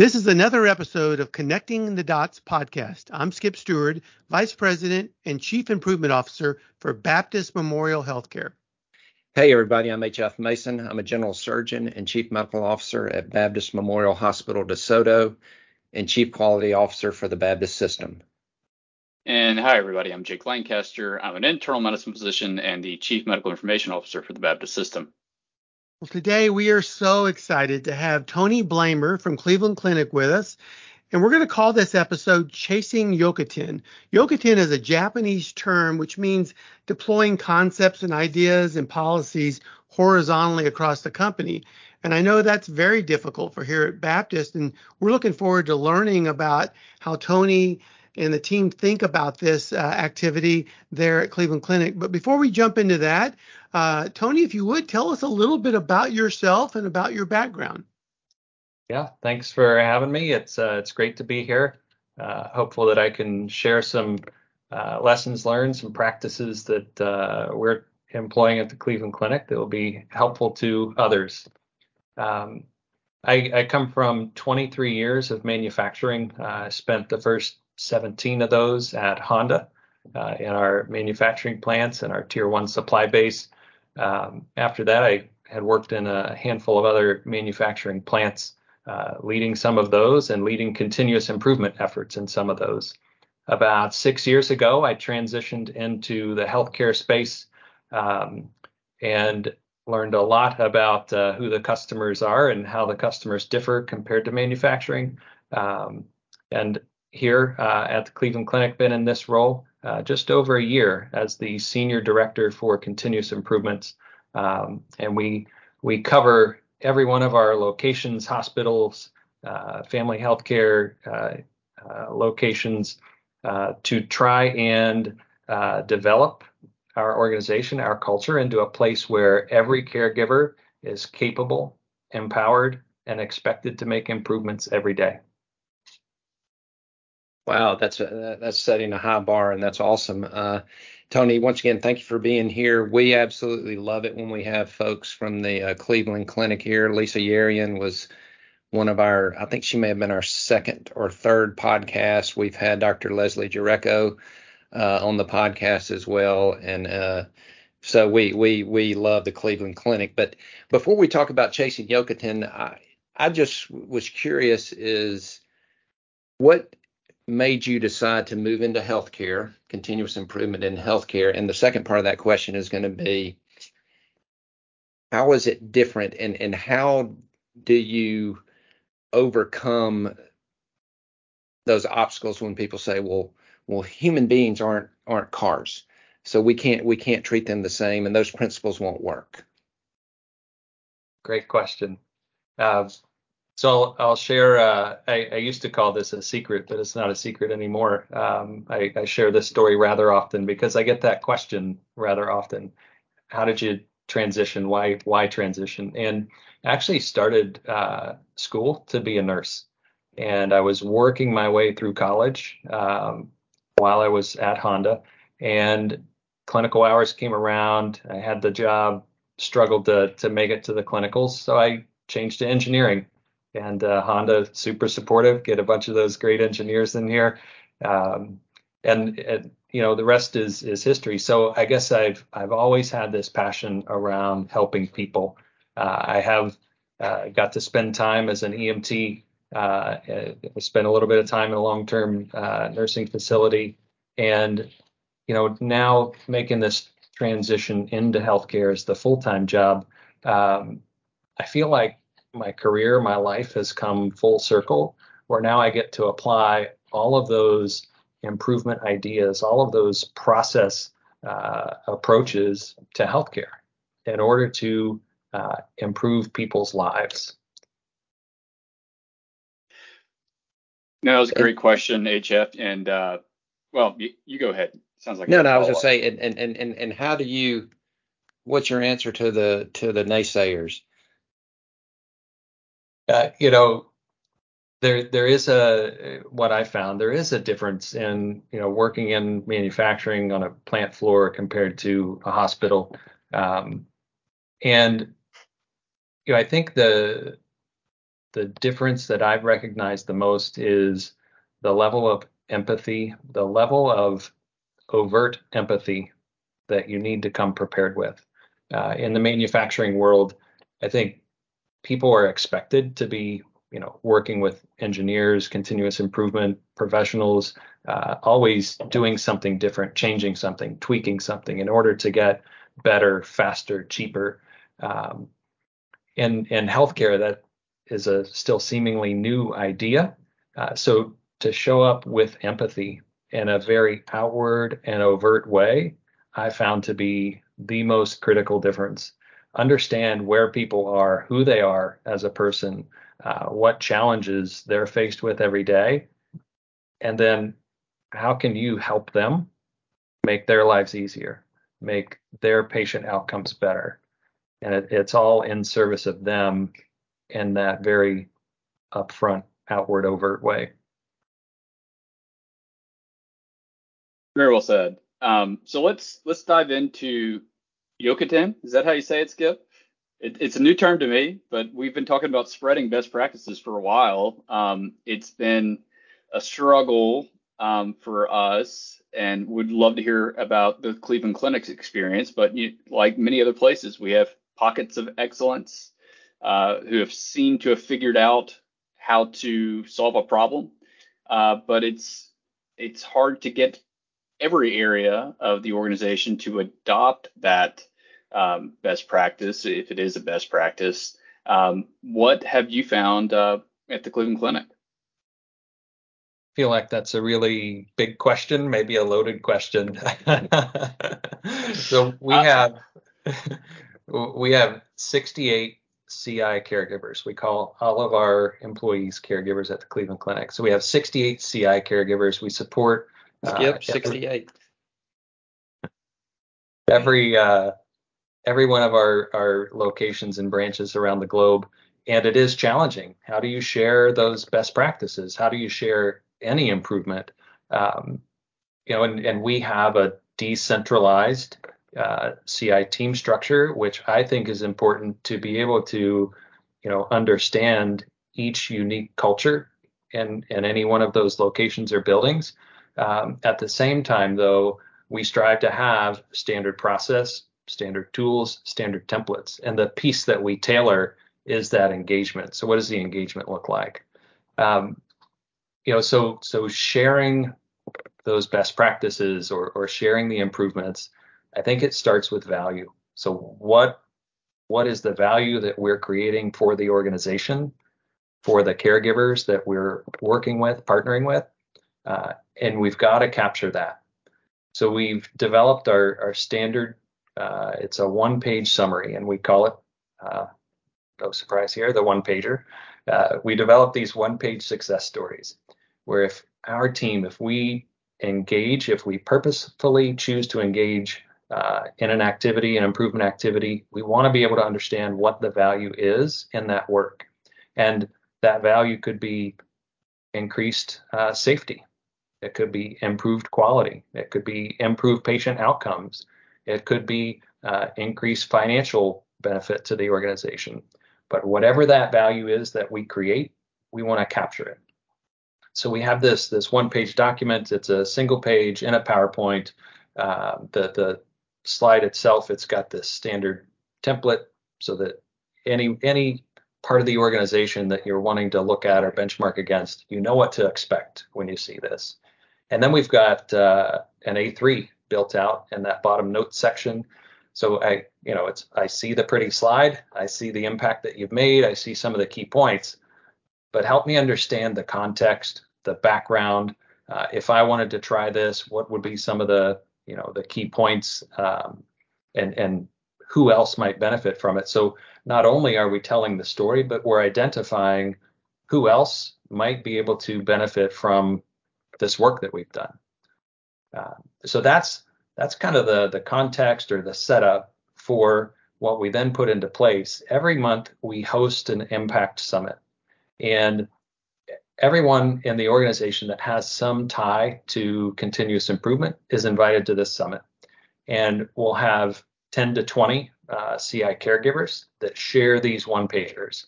This is another episode of Connecting the Dots podcast. I'm Skip Stewart, Vice President and Chief Improvement Officer for Baptist Memorial Healthcare. Hey, everybody, I'm H.F. Mason. I'm a General Surgeon and Chief Medical Officer at Baptist Memorial Hospital DeSoto and Chief Quality Officer for the Baptist System. And hi, everybody. I'm Jake Lancaster. I'm an internal medicine physician and the Chief Medical Information Officer for the Baptist System. Well, today we are so excited to have Tony Blamer from Cleveland Clinic with us. And we're going to call this episode Chasing Yokoten. Yokoten is a Japanese term which means deploying concepts and ideas and policies horizontally across the company. And I know that's very difficult for here at Baptist. And we're looking forward to learning about how Tony and the team think about this uh, activity there at Cleveland Clinic. But before we jump into that, uh, Tony, if you would tell us a little bit about yourself and about your background. Yeah, thanks for having me. It's uh, it's great to be here. Uh, hopeful that I can share some uh, lessons learned, some practices that uh, we're employing at the Cleveland Clinic that will be helpful to others. Um, I, I, come from 23 years of manufacturing. I spent the first 17 of those at Honda uh, in our manufacturing plants and our tier one supply base. Um, after that, I had worked in a handful of other manufacturing plants, uh, leading some of those and leading continuous improvement efforts in some of those. About six years ago, I transitioned into the healthcare space um, and learned a lot about uh, who the customers are and how the customers differ compared to manufacturing. Um, and here uh, at the Cleveland Clinic, been in this role uh, just over a year as the senior director for continuous improvements, um, and we we cover every one of our locations, hospitals, uh, family healthcare uh, uh, locations uh, to try and develop our organization, our culture into a place where every caregiver is capable, empowered, and expected to make improvements every day. Wow, that's a, that's setting a high bar, and that's awesome. Uh, Tony, once again, thank you for being here. We absolutely love it when we have folks from the uh, Cleveland Clinic here. Lisa Yerian was one of our, I think she may have been our second or third podcast. We've had Dr. Leslie Jurecko uh, on the podcast as well, and uh, so we we we love the Cleveland Clinic. But before we talk about chasing Yokoten, I I just was curious is what made you decide to move into healthcare, continuous improvement in healthcare? And the second part of that question is going to be how is it different and, and how do you overcome those obstacles when people say, well, well, human beings aren't aren't cars. So we can't we can't treat them the same and those principles won't work. Great question. Uh, so I'll, I'll share. Uh, I, I, used to call this a secret, but it's not a secret anymore. Um, I, I, share this story rather often because I get that question rather often. How did you transition? Why why transition? And I actually started uh, school to be a nurse, and I was working my way through college um, while I was at Honda, and clinical hours came around. I had the job, struggled to to make it to the clinicals, so I changed to engineering and uh, Honda super supportive. Get a bunch of those great engineers in here, um, and, and, you know the rest is is history. So I guess I've I've always had this passion around helping people. Uh, I have uh, got to spend time as an EMT. Uh, spent a little bit of time in a long-term uh, nursing facility, and you know now making this transition into healthcare as the full-time job. Um, I feel like my career, my life has come full circle where now I get to apply all of those improvement ideas, all of those process uh, approaches to healthcare in order to uh, improve people's lives. No, that was a great question, HF. And uh, well, you, you, go ahead. Sounds like no, no. I was just saying, and, and and and how do you? What's your answer to the to the naysayers? Uh, you know, there there is a what I found there is a difference in you know working in manufacturing on a plant floor compared to a hospital, um, and you know I think the the difference that I've recognized the most is the level of empathy, the level of overt empathy that you need to come prepared with. Uh, in the manufacturing world, I think people are expected to be, you know, working with engineers, continuous improvement professionals, uh, always doing something different, changing something, tweaking something in order to get better, faster, cheaper. Um, in in healthcare, that is a still seemingly new idea. Uh, so to show up with empathy in a very outward and overt way, I found to be the most critical difference. Understand where people are, who they are as a person, uh, what challenges they're faced with every day, and then how can you help them make their lives easier, make their patient outcomes better. And it, it's all in service of them in that very upfront, outward, overt way. Very well said. Um, so let's let's dive into Yokoten. Is that how you say it, Skip? It, it's a new term to me, but we've been talking about spreading best practices for a while. Um, it's been a struggle um, for us, and would love to hear about the Cleveland Clinic's experience. But you, like many other places, we have pockets of excellence uh, who have seemed to have figured out how to solve a problem. Uh, but it's it's hard to get every area of the organization to adopt that um, best practice, if it is a best practice. Um, what have you found uh, at the Cleveland Clinic? I feel like that's a really big question, maybe a loaded question. so we have we have 68 CI caregivers. We call all of our employees caregivers at the Cleveland Clinic. So we have 68 CI caregivers. We support Skip, uh, 68. Every uh, every one of our our locations and branches around the globe, and it is challenging. How do you share those best practices? How do you share any improvement? Um, you know, and, and we have a decentralized uh, CI team structure, which I think is important to be able to, you know, understand each unique culture and and any one of those locations or buildings um, at the same time, though, we strive to have standard process, standard tools, standard templates. And the piece that we tailor is that engagement. So what does the engagement look like? Um, you know, so so sharing those best practices or, or sharing the improvements, I think it starts with value. So what what is the value that we're creating for the organization, for the caregivers that we're working with, partnering with, uh, and we've got to capture that. So we've developed our, our standard, uh, it's a one page summary, and we call it, uh, no surprise here, the one pager. Uh, we develop these one page success stories where if our team, if we engage, if we purposefully choose to engage uh, in an activity, an improvement activity, we want to be able to understand what the value is in that work. And that value could be increased uh, safety. It could be improved quality. It could be improved patient outcomes. It could be uh, increased financial benefit to the organization. But whatever that value is that we create, we want to capture it. So we have this this one page document. It's a single page in a PowerPoint. Uh, the the slide itself, it's got this standard template so that any any part of the organization that you're wanting to look at or benchmark against, you know what to expect when you see this. And then we've got uh, an A3 built out in that bottom note section. So I, you know, it's I see the pretty slide, I see the impact that you've made, I see some of the key points, but help me understand the context, the background. Uh, if I wanted to try this, what would be some of the, you know, the key points, um, and and who else might benefit from it? So not only are we telling the story, but we're identifying who else might be able to benefit from this work that we've done. Uh, so that's that's kind of the the context or the setup for what we then put into place. Every month we host an impact summit, and everyone in the organization that has some tie to continuous improvement is invited to this summit, and we'll have 10 to 20 uh, CI caregivers that share these one pagers.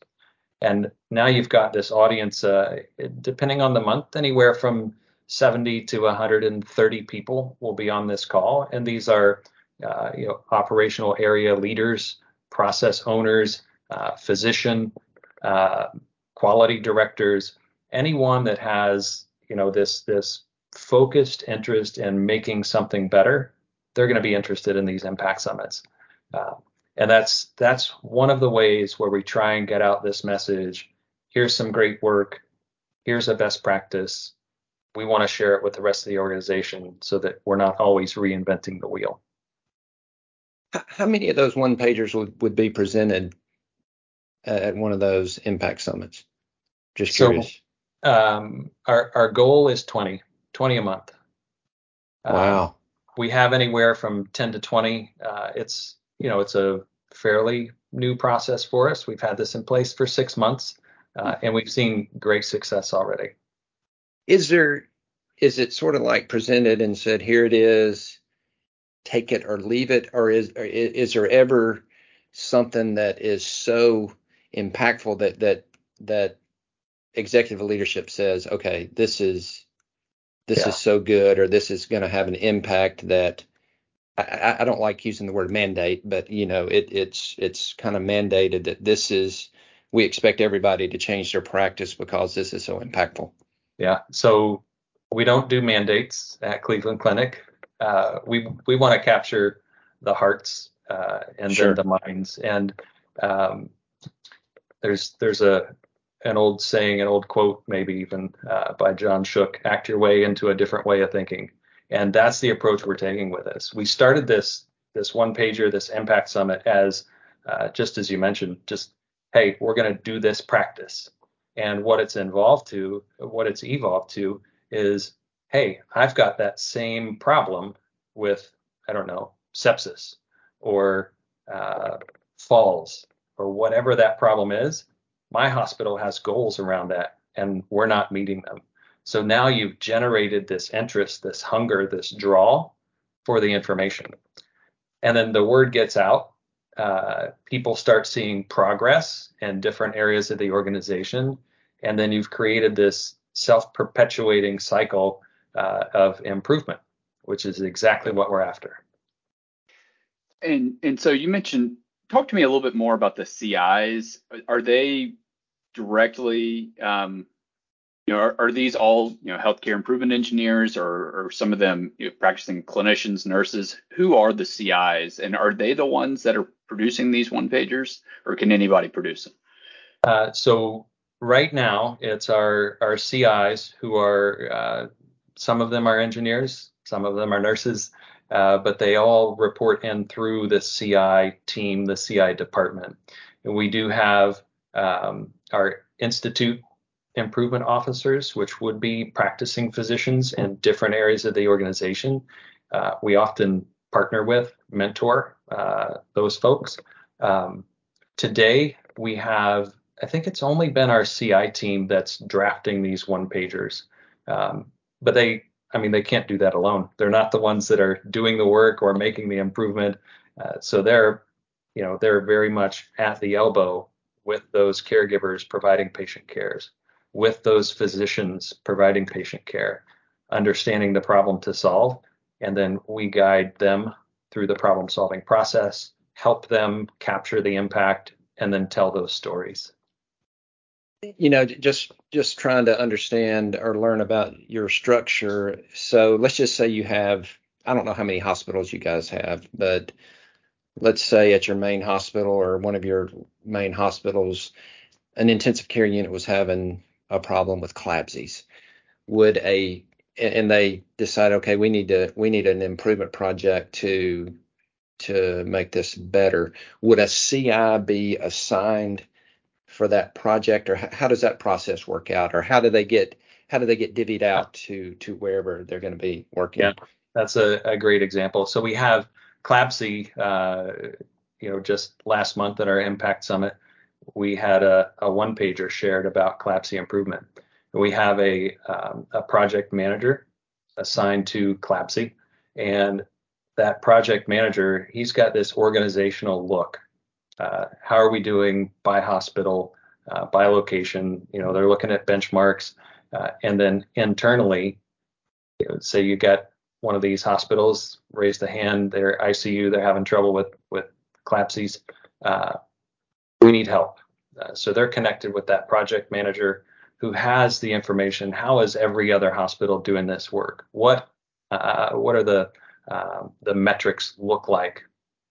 And now you've got this audience, uh, depending on the month, anywhere from 70 to 130 people will be on this call. And these are, uh, you know, operational area leaders, process owners, uh, physician, uh, quality directors, anyone that has, you know, this this focused interest in making something better, they're going to be interested in these impact summits. Uh, and that's that's one of the ways where we try and get out this message. Here's some great work. Here's a best practice. We want to share it with the rest of the organization so that we're not always reinventing the wheel. How many of those one pagers would, would be presented at one of those impact summits? Just curious. So, um, our our goal is 20, 20 a month. Wow. Um, we have anywhere from 10 to 20. Uh, it's you know, it's a fairly new process for us. We've had this in place for six months, uh, and we've seen great success already. Is there, is it sort of like presented and said, here it is, take it or leave it, or is, or is there ever something that is so impactful that that that executive leadership says, okay, this is this yeah. is so good, or this is going to have an impact that I, I, don't like using the word mandate, but you know, it, it's it's kind of mandated that this is we expect everybody to change their practice because this is so impactful. Yeah. So we don't do mandates at Cleveland Clinic. Uh, we we want to capture the hearts uh, and sure. then the minds. And um, there's there's a an old saying, an old quote, maybe even uh, by John Shook: "Act your way into a different way of thinking." And that's the approach we're taking with this. We started this this one pager, this impact summit as uh, just as you mentioned, just hey, we're going to do this practice. And what it's involved to, what it's evolved to is, hey, I've got that same problem with, I don't know, sepsis or uh, falls or whatever that problem is. My hospital has goals around that, and we're not meeting them. So now you've generated this interest, this hunger, this draw for the information. And then the word gets out. Uh, people start seeing progress in different areas of the organization. And then you've created this self perpetuating cycle uh, of improvement, which is exactly what we're after. And and so you mentioned talk to me a little bit more about the CIs. Are they directly um, you know, are, are, these all you know healthcare improvement engineers, or, or some of them you know, practicing clinicians, nurses? Who are the CIs, and are they the ones that are producing these one pagers, or can anybody produce them? Uh, so right now, it's our our CIs who are uh, some of them are engineers, some of them are nurses, uh, but they all report in through the CI team, the CI department. And we do have um, our institute improvement officers, which would be practicing physicians in different areas of the organization. Uh, we often partner with, mentor uh, those folks. Um, today, we have, I think it's only been our CI team that's drafting these one pagers. Um, but they, I mean, they can't do that alone. They're not the ones that are doing the work or making the improvement. Uh, so they're, you know, they're very much at the elbow with those caregivers providing patient cares with those physicians providing patient care, understanding the problem to solve, and then we guide them through the problem solving process, help them capture the impact, and then tell those stories. You know, just just trying to understand or learn about your structure. So let's just say you have I don't know how many hospitals you guys have, but let's say at your main hospital or one of your main hospitals, an intensive care unit was having a problem with CLABSIs. Would a and they decide, okay, we need to we need an improvement project to to make this better. Would a CI be assigned for that project, or how does that process work out, or how do they get how do they get divvied out to to wherever they're going to be working? Yeah, that's a, a great example. So we have CLABSI, uh, you know, just last month at our Impact Summit, we had a, a one pager shared about CLABSI improvement. We have a, um, a project manager assigned to CLABSI, and that project manager, he's got this organizational look. Uh, how are we doing by hospital? uh, by location. You know, they're looking at benchmarks, uh, and then internally, say you got one of these hospitals raised a hand, their ICU, they're having trouble with with CLABSIs. We need help. Uh, so they're connected with that project manager who has the information. How is every other hospital doing this work? What uh, what are the uh, the metrics look like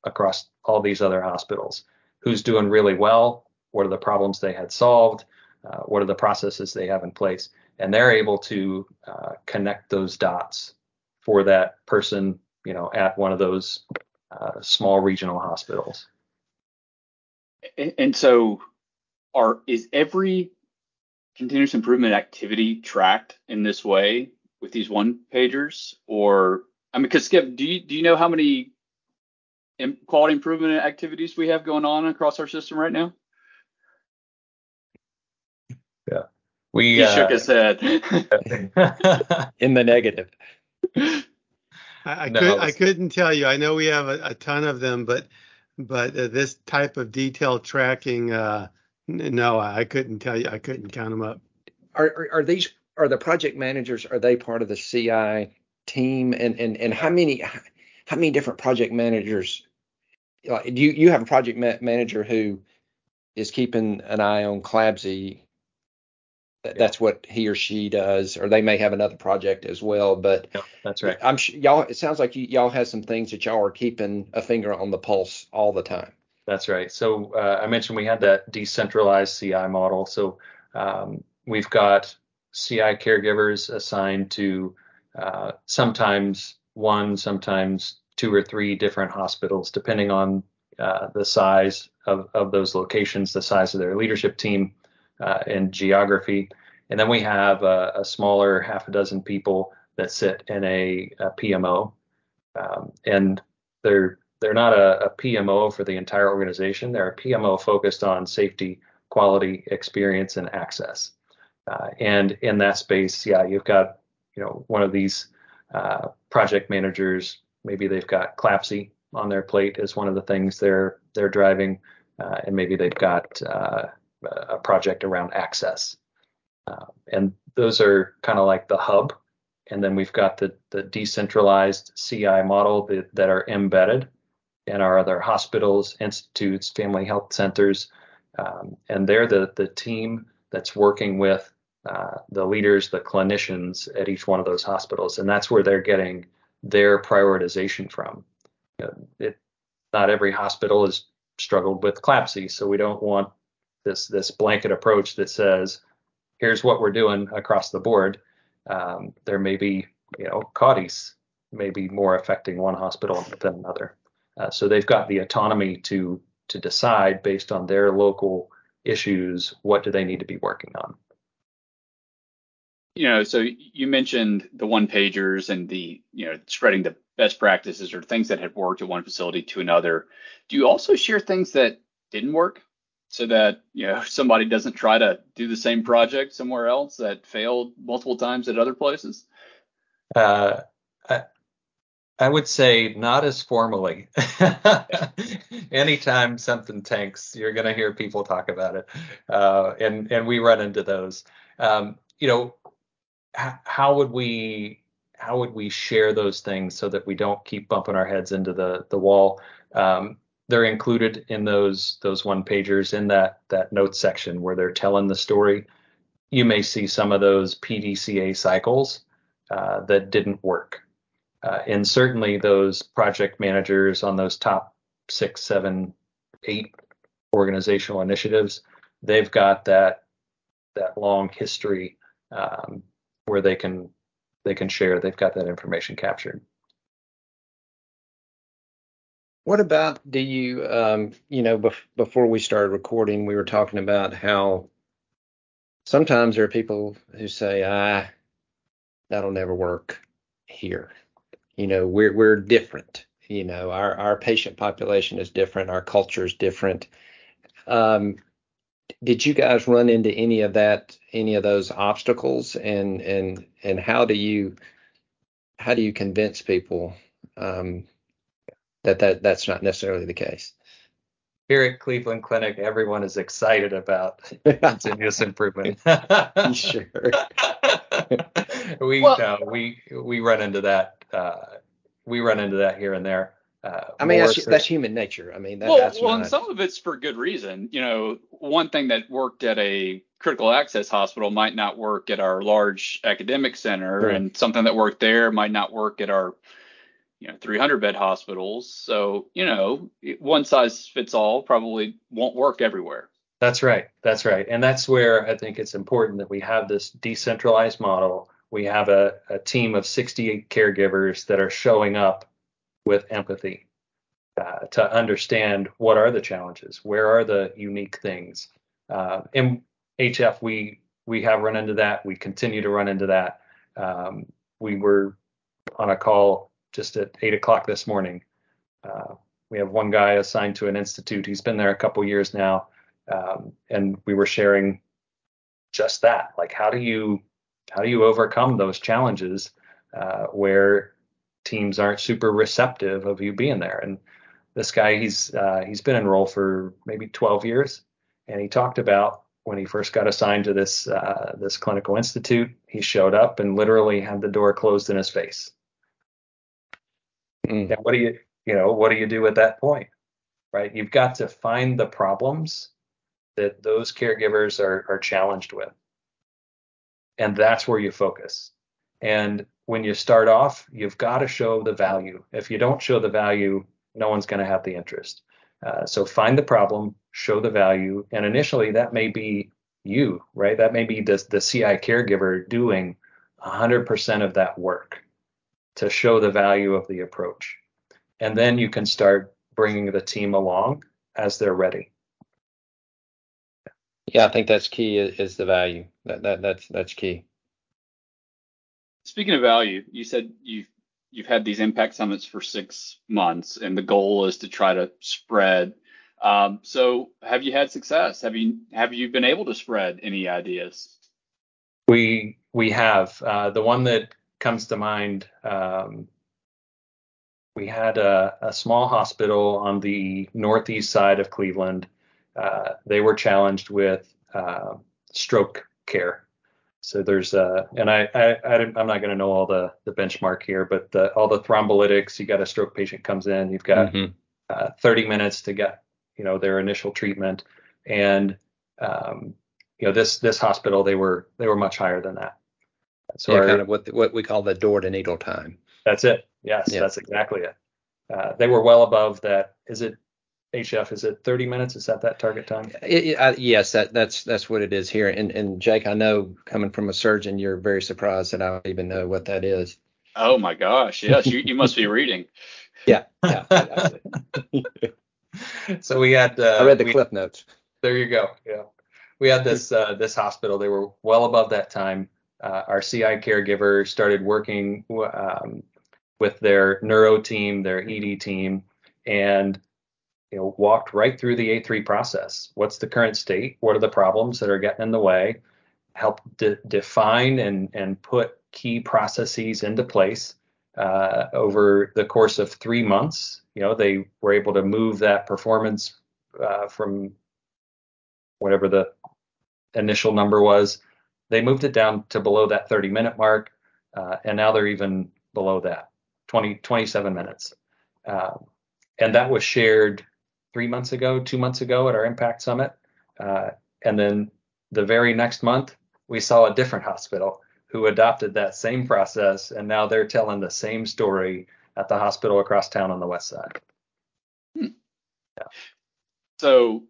across all these other hospitals? Who's doing really well? What are the problems they had solved? Uh, what are the processes they have in place? And they're able to uh, connect those dots for that person, you know, at one of those uh, small regional hospitals. And, and so, are is every continuous improvement activity tracked in this way with these one pagers, or I mean, because Skip, do you do you know how many quality improvement activities we have going on across our system right now? Yeah, we he uh, shook his head in the negative. I, I, no, could, I couldn't tell you. I know we have a, a ton of them, but but uh, this type of detailed tracking, uh, no, I couldn't tell you. I couldn't count them up. Are, are, are these are the project managers? Are they part of the CI team? And and and how many how many different project managers? Like, do you you have a project ma- manager who is keeping an eye on CLABSI that's what he or she does, or they may have another project as well. But yeah, that's right. I'm y'all. It sounds like y'all have some things that y'all are keeping a finger on the pulse all the time. That's right. So uh, I mentioned we had that decentralized CI model. So um, we've got CI caregivers assigned to uh, sometimes one, sometimes two or three different hospitals, depending on uh, the size of, of those locations, the size of their leadership team, and geography. And then we have a, a, smaller half a dozen people that sit in a, a PMO, um, and they're they're not a, a, PMO for the entire organization. They're a PMO focused on safety, quality, experience, and access. Uh, and in that space, yeah, you've got you know one of these uh, project managers. Maybe they've got CLABSI on their plate as one of the things they're they're driving, uh, and maybe they've got uh, a project around access. Uh, and those are kind of like the hub. And then we've got the, the decentralized CI model that, that are embedded in our other hospitals, institutes, family health centers. Um, and they're the, the team that's working with uh, the leaders, the clinicians at each one of those hospitals. And that's where they're getting their prioritization from. You know, it, not every hospital has struggled with CLABSI, so we don't want this this blanket approach that says here's what we're doing across the board. Um, there may be you know CAUTIs may be more affecting one hospital than another. Uh, so they've got the autonomy to to decide based on their local issues what do they need to be working on. You know, so you mentioned the one pagers and the you know spreading the best practices or things that had worked at one facility to another. Do you also share things that didn't work? So that you know somebody doesn't try to do the same project somewhere else that failed multiple times at other places? Uh, I, I would say not as formally. Anytime something tanks, you're going to hear people talk about it, uh, and and we run into those. Um, you know, h- how would we how would we share those things so that we don't keep bumping our heads into the the wall? Um, they're included in those those one pagers in that that notes section where they're telling the story. You may see some of those PDCA cycles uh, that didn't work, uh, and certainly those project managers on those top six, seven, eight organizational initiatives, they've got that that long history um, where they can they can share. They've got that information captured. What about do you, um, you know, bef- before we started recording, we were talking about how sometimes there are people who say, ah, that'll never work here. You know, we're we're different. You know, our our patient population is different, our culture is different. Um, did you guys run into any of that, any of those obstacles, and and and how do you how do you convince people um, that that that's not necessarily the case. here at Cleveland Clinic, everyone is excited about continuous improvement. sure. we well, uh, we we run into that. Uh, we run into that here and there. Uh, I mean, that's, that's human nature. I mean, that, well, that's well, and some of it's for good reason. You know, one thing that worked at a critical access hospital might not work at our large academic center, right. and something that worked there might not work at our you know 300 bed hospitals. So you know one size fits all probably won't work everywhere. That's right. That's right. And that's where i think it's important that we have this decentralized model. We have a, a team of 68 caregivers that are showing up with empathy uh, to understand what are the challenges where are the unique things. Uh, in hf we we have run into that. We continue to run into that. Um, we were on a call just at eight o'clock this morning. Uh, we have one guy assigned to an institute. He's been there a couple years now, um, and we were sharing just that. Like, how do you how do you overcome those challenges uh, where teams aren't super receptive of you being there? And this guy, he's uh, he's been in role for maybe 12 years, and he talked about when he first got assigned to this uh, this clinical institute, he showed up and literally had the door closed in his face. Mm. And what do you, you know, what do you do at that point? Right? You've got to find the problems that those caregivers are, are challenged with. And that's where you focus. And when you start off, you've got to show the value. If you don't show the value, no one's going to have the interest. Uh, so find the problem, show the value, and initially that may be you, right? That may be the, the CI caregiver doing 100% of that work to show the value of the approach. And then you can start bringing the team along as they're ready. Yeah, I think that's key is the value. That, that that's that's key. Speaking of value, you said you've you've had these impact summits for six months, and the goal is to try to spread. Um, so, have you had success? Have you have you been able to spread any ideas? We we have. Uh, the one that comes to mind. Um, we had a, a, small hospital on the northeast side of Cleveland. Uh, they were challenged with uh, stroke care. So there's uh, and I, I, I am not going to know all the the benchmark here, but the, all the thrombolytics. You got a stroke patient comes in, you've got mm-hmm. uh, 30 minutes to get you know their initial treatment, and um, you know this this hospital they were they were much higher than that. So yeah, our, kind of what the, what we call the door to needle time. That's it. Yes, yeah. that's exactly it. Uh, they were well above that. Is it HF? Is it 30 minutes? Is that that target time? It, uh, yes, that that's that's what it is here. And and Jake, I know coming from a surgeon, you're very surprised that I don't even know what that is. Oh my gosh! Yes, you, you must be reading. Yeah. yeah so we had. Uh, I read the we, cliff notes. There you go. Yeah. We had this uh, this hospital. They were well above that time uh, our CI caregiver started working um, with their neuro team, their ED team, and you know walked right through the A3 process. What's the current state? What are the problems that are getting in the way? Help de- define and and put key processes into place uh, over the course of three months. You know they were able to move that performance uh, from whatever the initial number was they moved it down to below that 30 minute mark, uh, and now they're even below that, 20, 27 minutes. Uh, and that was shared three months ago, two months ago at our Impact Summit. Uh, and then the very next month, we saw a different hospital who adopted that same process, and now they're telling the same story at the hospital across town on the west side. Hmm. Yeah. So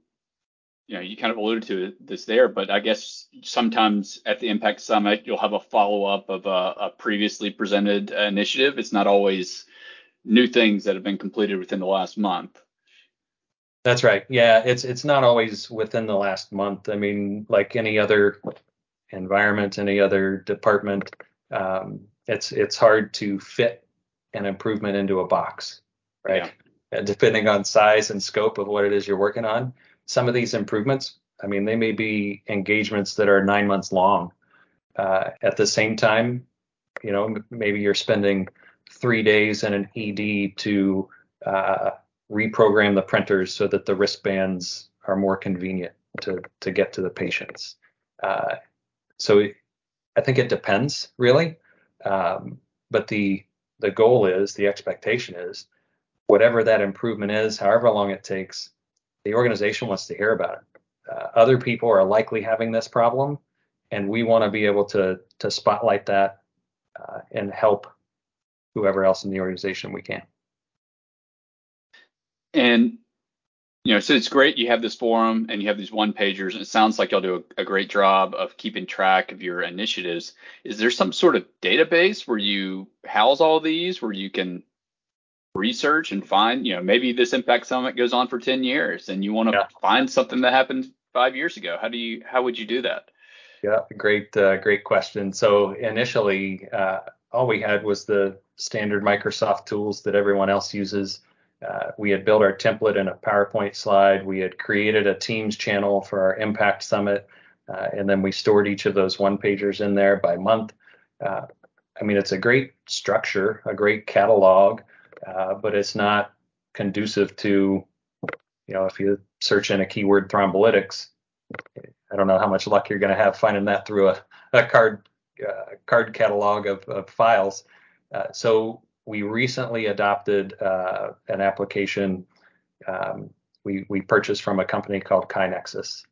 you know, you kind of alluded to this there, but I guess sometimes at the Impact Summit, you'll have a follow up of a, a, previously presented initiative. It's not always new things that have been completed within the last month. That's right. Yeah, it's it's not always within the last month. I mean, like any other environment, any other department, um, it's it's hard to fit an improvement into a box, right? Yeah. depending on size and scope of what it is you're working on some of these improvements, I mean, they may be engagements that are nine months long. Uh, at the same time, you know, maybe you're spending three days in an ED to uh, reprogram the printers so that the wristbands are more convenient to to get to the patients. Uh, so I think it depends really, um, but the the goal is the expectation is whatever that improvement is, however long it takes, the organization wants to hear about it. Uh, other people are likely having this problem, and we want to be able to to spotlight that uh, and help whoever else in the organization we can. And you know, so it's great you have this forum and you have these one pagers, it sounds like you'll do a, a, great job of keeping track of your initiatives. Is there some sort of database where you house all these, where you can research and find, you know, maybe this Impact Summit goes on for 10 years and you want to yeah. find something that happened five years ago? How do you, how would you do that? Yeah, great, uh, great question. So initially, uh, all we had was the standard Microsoft tools that everyone else uses. Uh, we had built our template in a PowerPoint slide. We had created a Teams channel for our Impact Summit, uh, and then we stored each of those one pagers in there by month. Uh, I mean, it's a great structure, a great catalog, uh, but it's not conducive to, you know, if you search in a keyword thrombolytics, I don't know how much luck you're going to have finding that through a, a card uh, card catalog of, of files. Uh, so we recently adopted uh, an application um, we, we purchased from a company called KaiNexus.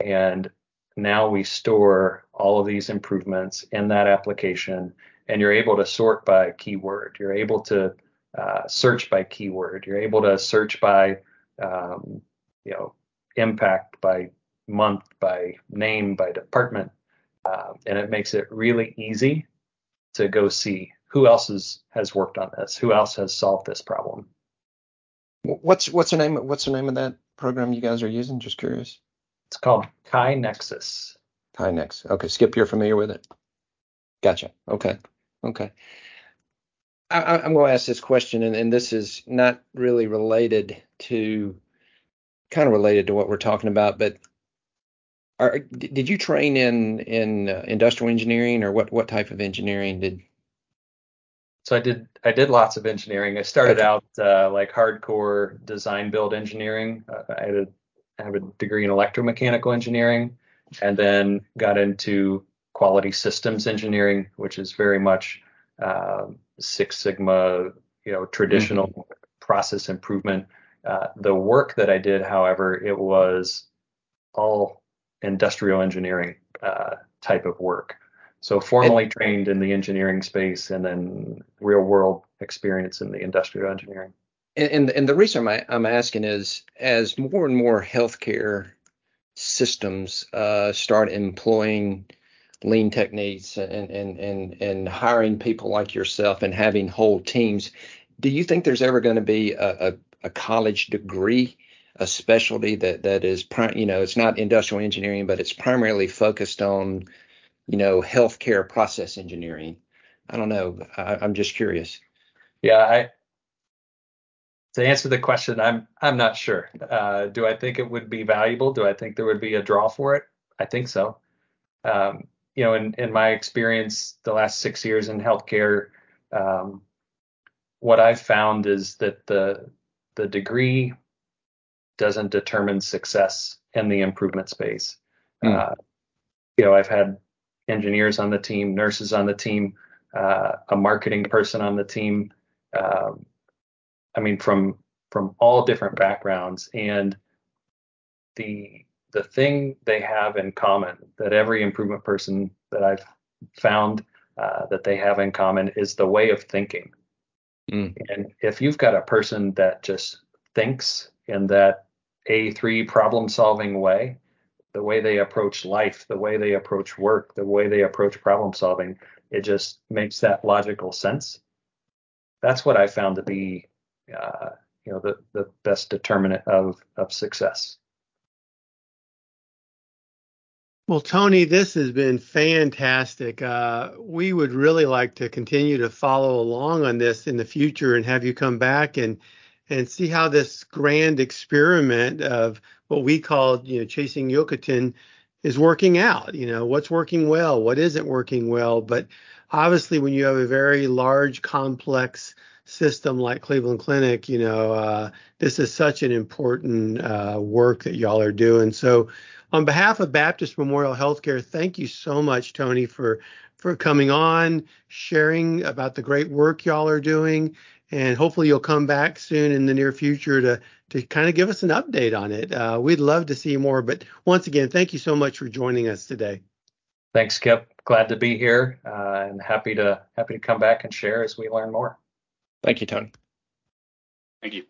And now we store all of these improvements in that application, and you're able to sort by keyword. You're able to uh, search by keyword. You're able to search by, um, you know, impact by month, by name, by department, uh, and it makes it really easy to go see who else has, has worked on this? Who else has solved this problem? What's what's the name what's the name of that program you guys are using? Just curious. It's called KaiNexus. KaiNexus. Okay, Skip, you're familiar with it. Gotcha. Okay. Okay. I, am going to ask this question, and, and this is not really related to, kind of related to what we're talking about, but are, did you train in in uh, industrial engineering, or what what type of engineering did so I did I did lots of engineering. I started okay. out uh, like hardcore design build engineering. Uh, I had a I have a degree in electromechanical engineering, and then got into quality systems engineering, which is very much uh, Six Sigma, you know, traditional mm-hmm. process improvement. Uh, the work that I did, however, it was all industrial engineering uh, type of work. So formally and, trained in the engineering space and then real world experience in the industrial engineering. And, and the reason I'm, I'm asking is as more and more healthcare systems uh, start employing lean techniques and, and, and, and hiring people like yourself and having whole teams, do you think there's ever going to be a, a, a college degree a specialty that that is you know it's not industrial engineering but it's primarily focused on you know, healthcare process engineering? I don't know. I, am just curious. Yeah, I to answer the question, I'm I'm not sure. Uh, do I think it would be valuable? Do I think there would be a draw for it? I think so. Um, you know, in in my experience, the last six years in healthcare, um, what I've found is that the the degree doesn't determine success in the improvement space. Mm. Uh, you know, I've had engineers on the team, nurses on the team, uh, a marketing person on the team. Um, I mean, from from all different backgrounds, and the the thing they have in common that every improvement person that I've found uh, that they have in common is the way of thinking. Mm. And if you've got a person that just thinks in that A3 problem solving way, the way they approach life, the way they approach work, the way they approach problem solving. It just makes that logical sense. That's what I found to be, uh, you know, the, the best determinant of, of success. Well, Tony, this has been fantastic. Uh, we would really like to continue to follow along on this in the future and have you come back and and see how this grand experiment of what we call, you know, chasing Yokoten is working out. You know, what's working well, what isn't working well. But obviously, when you have a very large, complex system like Cleveland Clinic, you know, uh, this is such an important uh, work that y'all are doing. So, on behalf of Baptist Memorial Healthcare, thank you so much, Tony, for for coming on, sharing about the great work y'all are doing, and hopefully you'll come back soon in the near future to to kind of give us an update on it. Uh, we'd love to see more. But once again, thank you so much for joining us today. Thanks, Skip. Glad to be here uh, and happy to happy to come back and share as we learn more. Thank you, Tony. Thank you.